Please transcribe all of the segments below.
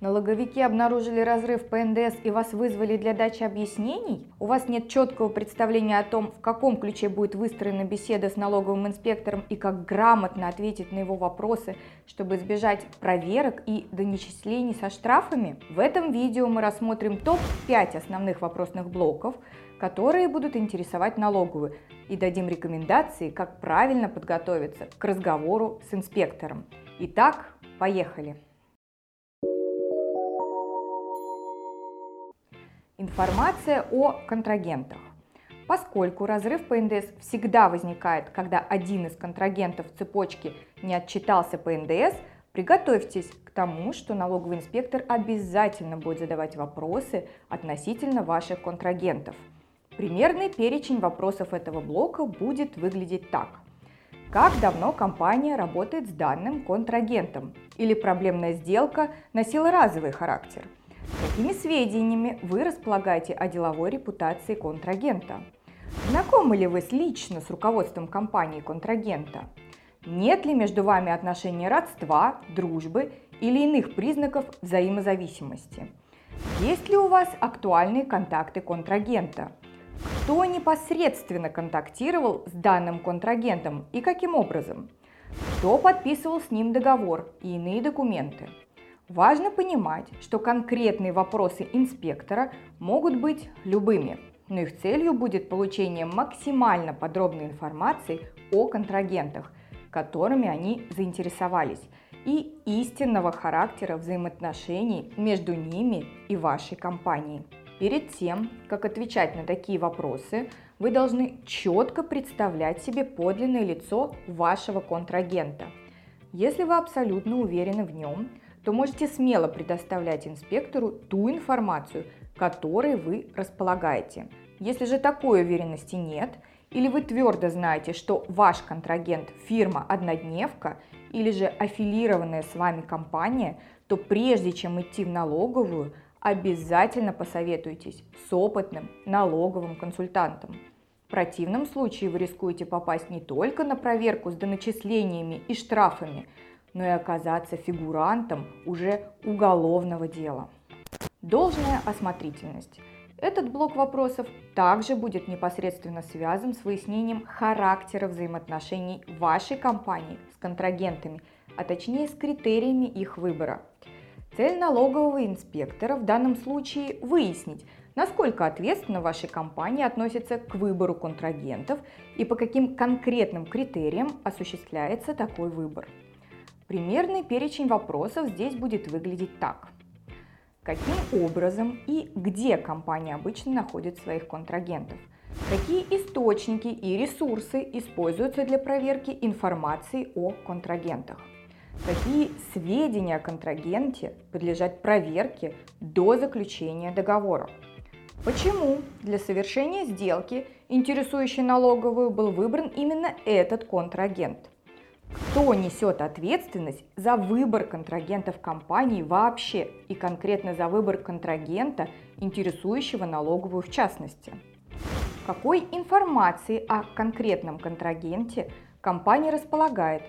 Налоговики обнаружили разрыв по НДС и вас вызвали для дачи объяснений? У вас нет четкого представления о том, в каком ключе будет выстроена беседа с налоговым инспектором и как грамотно ответить на его вопросы, чтобы избежать проверок и донечислений со штрафами? В этом видео мы рассмотрим топ-5 основных вопросных блоков, которые будут интересовать налоговую, и дадим рекомендации, как правильно подготовиться к разговору с инспектором. Итак, поехали! Информация о контрагентах. Поскольку разрыв по НДС всегда возникает, когда один из контрагентов цепочки не отчитался по НДС, приготовьтесь к тому, что налоговый инспектор обязательно будет задавать вопросы относительно ваших контрагентов. Примерный перечень вопросов этого блока будет выглядеть так. Как давно компания работает с данным контрагентом? Или проблемная сделка носила разовый характер – Какими сведениями вы располагаете о деловой репутации контрагента? Знакомы ли вы лично с руководством компании контрагента? Нет ли между вами отношений родства, дружбы или иных признаков взаимозависимости? Есть ли у вас актуальные контакты контрагента? Кто непосредственно контактировал с данным контрагентом и каким образом? Кто подписывал с ним договор и иные документы? Важно понимать, что конкретные вопросы инспектора могут быть любыми, но их целью будет получение максимально подробной информации о контрагентах, которыми они заинтересовались, и истинного характера взаимоотношений между ними и вашей компанией. Перед тем, как отвечать на такие вопросы, вы должны четко представлять себе подлинное лицо вашего контрагента. Если вы абсолютно уверены в нем, то можете смело предоставлять инспектору ту информацию, которой вы располагаете. Если же такой уверенности нет, или вы твердо знаете, что ваш контрагент фирма «Однодневка» или же аффилированная с вами компания, то прежде чем идти в налоговую, обязательно посоветуйтесь с опытным налоговым консультантом. В противном случае вы рискуете попасть не только на проверку с доначислениями и штрафами, но и оказаться фигурантом уже уголовного дела. Должная осмотрительность. Этот блок вопросов также будет непосредственно связан с выяснением характера взаимоотношений вашей компании с контрагентами, а точнее с критериями их выбора. Цель налогового инспектора в данном случае выяснить, насколько ответственно вашей компании относится к выбору контрагентов и по каким конкретным критериям осуществляется такой выбор. Примерный перечень вопросов здесь будет выглядеть так. Каким образом и где компания обычно находит своих контрагентов? Какие источники и ресурсы используются для проверки информации о контрагентах? Какие сведения о контрагенте подлежат проверке до заключения договора? Почему для совершения сделки, интересующей налоговую, был выбран именно этот контрагент? Кто несет ответственность за выбор контрагентов компании вообще и конкретно за выбор контрагента, интересующего налоговую в частности? Какой информации о конкретном контрагенте компания располагает?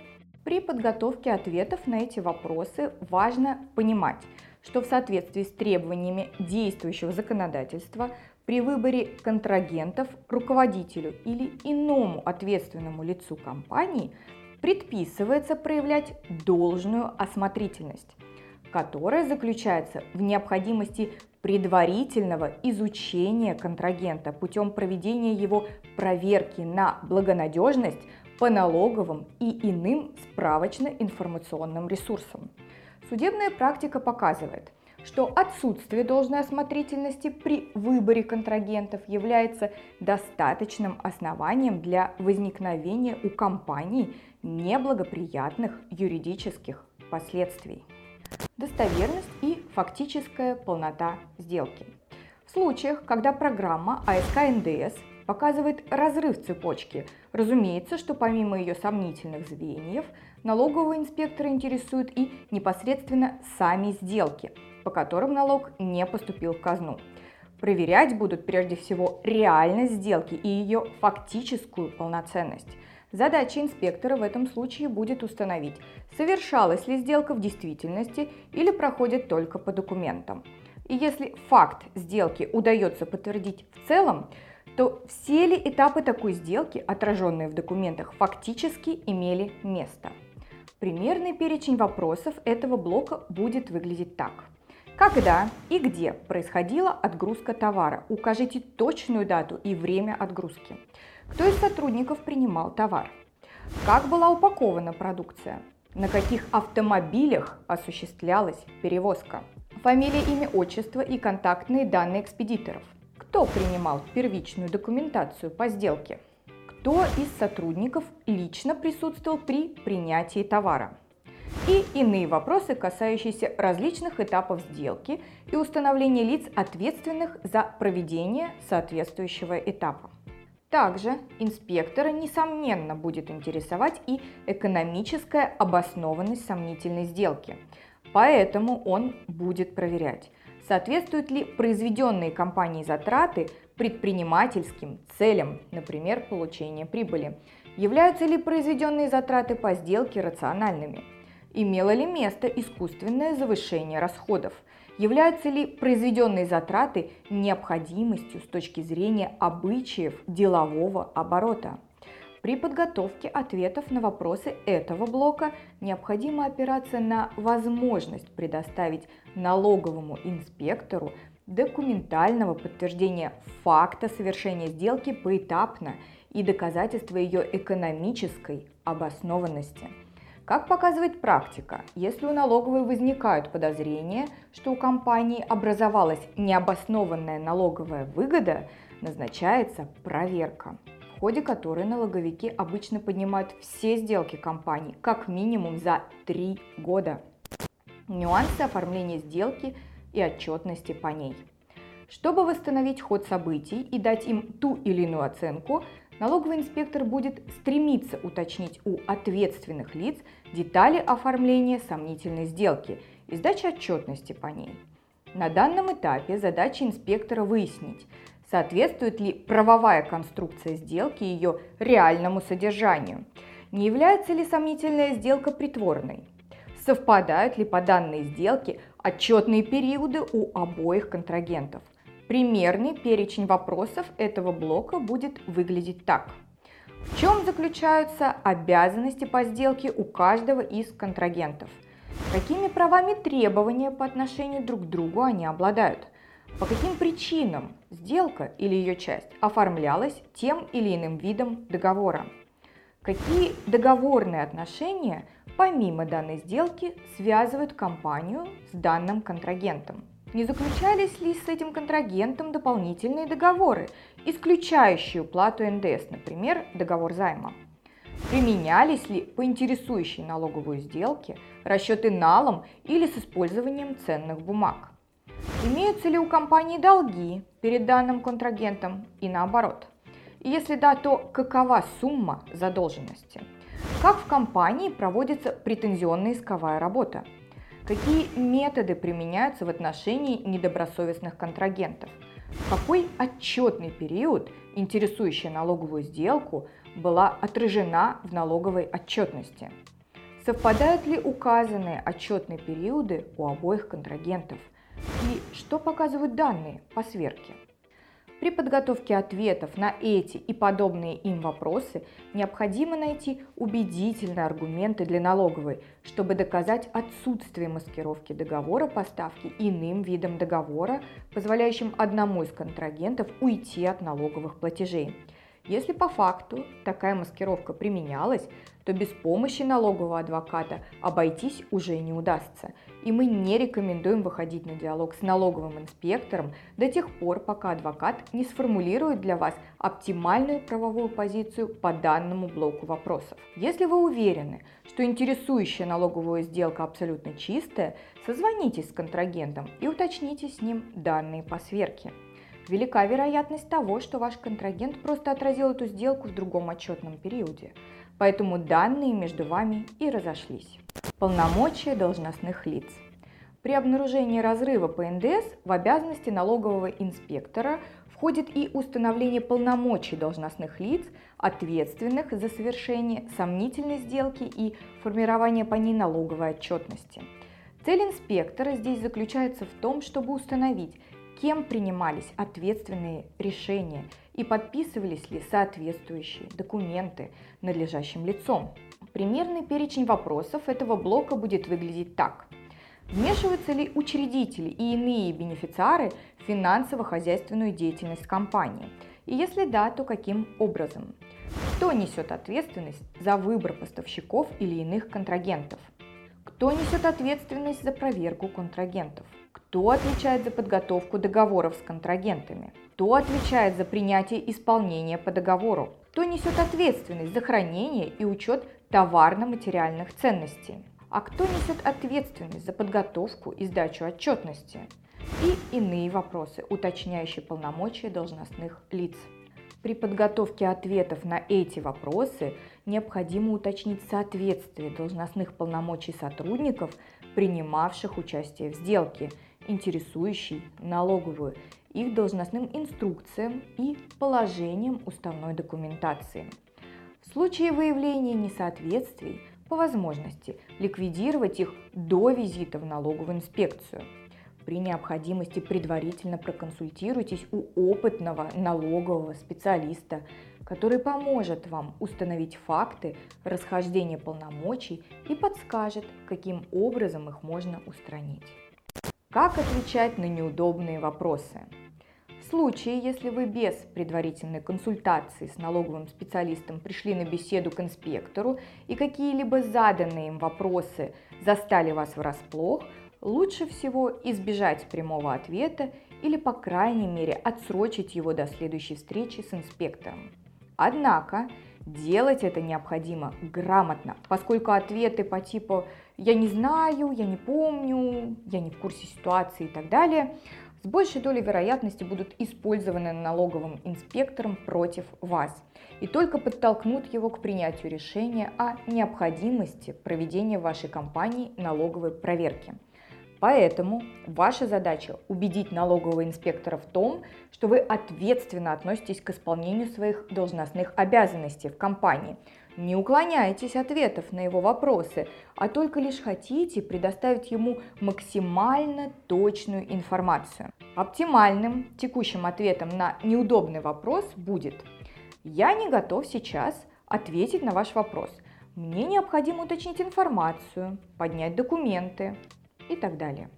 При подготовке ответов на эти вопросы важно понимать, что в соответствии с требованиями действующего законодательства при выборе контрагентов руководителю или иному ответственному лицу компании – предписывается проявлять должную осмотрительность, которая заключается в необходимости предварительного изучения контрагента путем проведения его проверки на благонадежность по налоговым и иным справочно-информационным ресурсам. Судебная практика показывает – что отсутствие должной осмотрительности при выборе контрагентов является достаточным основанием для возникновения у компании неблагоприятных юридических последствий. Достоверность и фактическая полнота сделки. В случаях, когда программа АСК НДС показывает разрыв цепочки, разумеется, что помимо ее сомнительных звеньев, налогового инспектора интересуют и непосредственно сами сделки – по которым налог не поступил в казну. Проверять будут прежде всего реальность сделки и ее фактическую полноценность. Задача инспектора в этом случае будет установить, совершалась ли сделка в действительности или проходит только по документам. И если факт сделки удается подтвердить в целом, то все ли этапы такой сделки, отраженные в документах, фактически имели место. Примерный перечень вопросов этого блока будет выглядеть так. Когда и где происходила отгрузка товара? Укажите точную дату и время отгрузки. Кто из сотрудников принимал товар? Как была упакована продукция? На каких автомобилях осуществлялась перевозка? Фамилия, имя, отчество и контактные данные экспедиторов. Кто принимал первичную документацию по сделке? Кто из сотрудников лично присутствовал при принятии товара? И иные вопросы, касающиеся различных этапов сделки и установления лиц, ответственных за проведение соответствующего этапа. Также инспектора, несомненно, будет интересовать и экономическая обоснованность сомнительной сделки. Поэтому он будет проверять, соответствуют ли произведенные компанией затраты предпринимательским целям, например, получение прибыли, являются ли произведенные затраты по сделке рациональными – Имело ли место искусственное завышение расходов? Являются ли произведенные затраты необходимостью с точки зрения обычаев делового оборота? При подготовке ответов на вопросы этого блока необходимо опираться на возможность предоставить налоговому инспектору документального подтверждения факта совершения сделки поэтапно и доказательства ее экономической обоснованности. Как показывает практика, если у налоговой возникают подозрения, что у компании образовалась необоснованная налоговая выгода, назначается проверка, в ходе которой налоговики обычно поднимают все сделки компании как минимум за три года. Нюансы оформления сделки и отчетности по ней. Чтобы восстановить ход событий и дать им ту или иную оценку, налоговый инспектор будет стремиться уточнить у ответственных лиц детали оформления сомнительной сделки и сдачи отчетности по ней. На данном этапе задача инспектора выяснить, соответствует ли правовая конструкция сделки ее реальному содержанию, не является ли сомнительная сделка притворной, совпадают ли по данной сделке отчетные периоды у обоих контрагентов, Примерный перечень вопросов этого блока будет выглядеть так. В чем заключаются обязанности по сделке у каждого из контрагентов? Какими правами требования по отношению друг к другу они обладают? По каким причинам сделка или ее часть оформлялась тем или иным видом договора? Какие договорные отношения помимо данной сделки связывают компанию с данным контрагентом? Не заключались ли с этим контрагентом дополнительные договоры, исключающие уплату НДС, например, договор займа? Применялись ли по интересующей налоговой сделке расчеты налом или с использованием ценных бумаг? Имеются ли у компании долги перед данным контрагентом и наоборот? Если да, то какова сумма задолженности? Как в компании проводится претензионная исковая работа? Какие методы применяются в отношении недобросовестных контрагентов? В какой отчетный период интересующая налоговую сделку была отражена в налоговой отчетности? Совпадают ли указанные отчетные периоды у обоих контрагентов? И что показывают данные по сверке? При подготовке ответов на эти и подобные им вопросы необходимо найти убедительные аргументы для налоговой, чтобы доказать отсутствие маскировки договора поставки иным видом договора, позволяющим одному из контрагентов уйти от налоговых платежей. Если по факту такая маскировка применялась, то без помощи налогового адвоката обойтись уже не удастся. И мы не рекомендуем выходить на диалог с налоговым инспектором до тех пор, пока адвокат не сформулирует для вас оптимальную правовую позицию по данному блоку вопросов. Если вы уверены, что интересующая налоговая сделка абсолютно чистая, созвонитесь с контрагентом и уточните с ним данные по сверке велика вероятность того, что ваш контрагент просто отразил эту сделку в другом отчетном периоде, поэтому данные между вами и разошлись. Полномочия должностных лиц. При обнаружении разрыва по НДС в обязанности налогового инспектора входит и установление полномочий должностных лиц, ответственных за совершение сомнительной сделки и формирование по ней налоговой отчетности. Цель инспектора здесь заключается в том, чтобы установить, кем принимались ответственные решения и подписывались ли соответствующие документы надлежащим лицом. Примерный перечень вопросов этого блока будет выглядеть так. Вмешиваются ли учредители и иные бенефициары в финансово-хозяйственную деятельность компании? И если да, то каким образом? Кто несет ответственность за выбор поставщиков или иных контрагентов? Кто несет ответственность за проверку контрагентов? Кто отвечает за подготовку договоров с контрагентами? Кто отвечает за принятие исполнения по договору? Кто несет ответственность за хранение и учет товарно-материальных ценностей? А кто несет ответственность за подготовку и сдачу отчетности? И иные вопросы, уточняющие полномочия должностных лиц. При подготовке ответов на эти вопросы необходимо уточнить соответствие должностных полномочий сотрудников, принимавших участие в сделке, интересующей налоговую, их должностным инструкциям и положениям уставной документации. В случае выявления несоответствий, по возможности ликвидировать их до визита в налоговую инспекцию – при необходимости предварительно проконсультируйтесь у опытного налогового специалиста, который поможет вам установить факты расхождения полномочий и подскажет, каким образом их можно устранить. Как отвечать на неудобные вопросы? В случае, если вы без предварительной консультации с налоговым специалистом пришли на беседу к инспектору и какие-либо заданные им вопросы застали вас врасплох – лучше всего избежать прямого ответа или, по крайней мере, отсрочить его до следующей встречи с инспектором. Однако делать это необходимо грамотно, поскольку ответы по типу «я не знаю», «я не помню», «я не в курсе ситуации» и так далее с большей долей вероятности будут использованы налоговым инспектором против вас и только подтолкнут его к принятию решения о необходимости проведения вашей компании налоговой проверки – Поэтому ваша задача убедить налогового инспектора в том, что вы ответственно относитесь к исполнению своих должностных обязанностей в компании. Не уклоняйтесь ответов на его вопросы, а только лишь хотите предоставить ему максимально точную информацию. Оптимальным текущим ответом на неудобный вопрос будет «Я не готов сейчас ответить на ваш вопрос. Мне необходимо уточнить информацию, поднять документы, и так далее.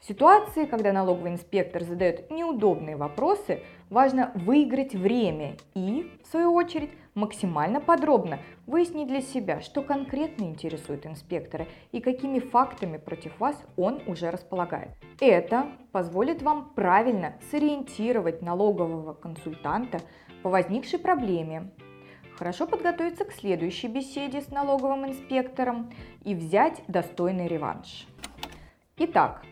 В ситуации, когда налоговый инспектор задает неудобные вопросы, важно выиграть время и, в свою очередь, максимально подробно выяснить для себя, что конкретно интересует инспектора и какими фактами против вас он уже располагает. Это позволит вам правильно сориентировать налогового консультанта по возникшей проблеме, хорошо подготовиться к следующей беседе с налоговым инспектором и взять достойный реванш. Итак,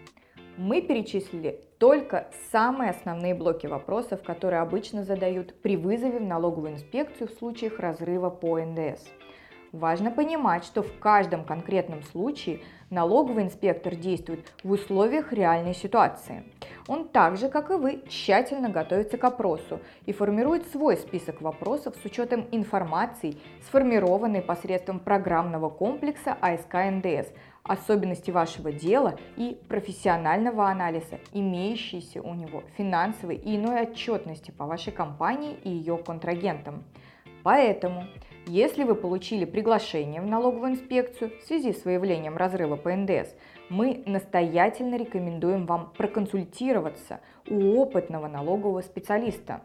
мы перечислили только самые основные блоки вопросов, которые обычно задают при вызове в налоговую инспекцию в случаях разрыва по НДС. Важно понимать, что в каждом конкретном случае налоговый инспектор действует в условиях реальной ситуации. Он так же, как и вы, тщательно готовится к опросу и формирует свой список вопросов с учетом информации, сформированной посредством программного комплекса АСК НДС, особенности вашего дела и профессионального анализа, имеющейся у него финансовой и иной отчетности по вашей компании и ее контрагентам. Поэтому, если вы получили приглашение в налоговую инспекцию в связи с выявлением разрыва по НДС, мы настоятельно рекомендуем вам проконсультироваться у опытного налогового специалиста.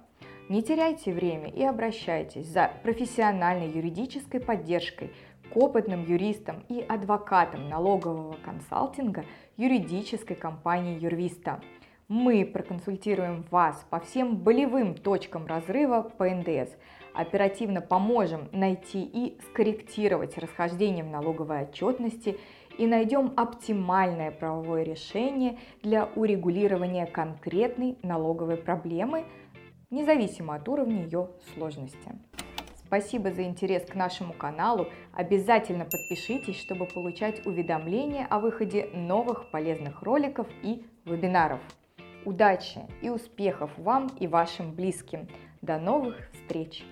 Не теряйте время и обращайтесь за профессиональной юридической поддержкой к опытным юристам и адвокатам налогового консалтинга юридической компании Юрвиста. Мы проконсультируем вас по всем болевым точкам разрыва по НДС, оперативно поможем найти и скорректировать расхождение в налоговой отчетности и найдем оптимальное правовое решение для урегулирования конкретной налоговой проблемы, независимо от уровня ее сложности. Спасибо за интерес к нашему каналу. Обязательно подпишитесь, чтобы получать уведомления о выходе новых полезных роликов и вебинаров. Удачи и успехов вам и вашим близким. До новых встреч!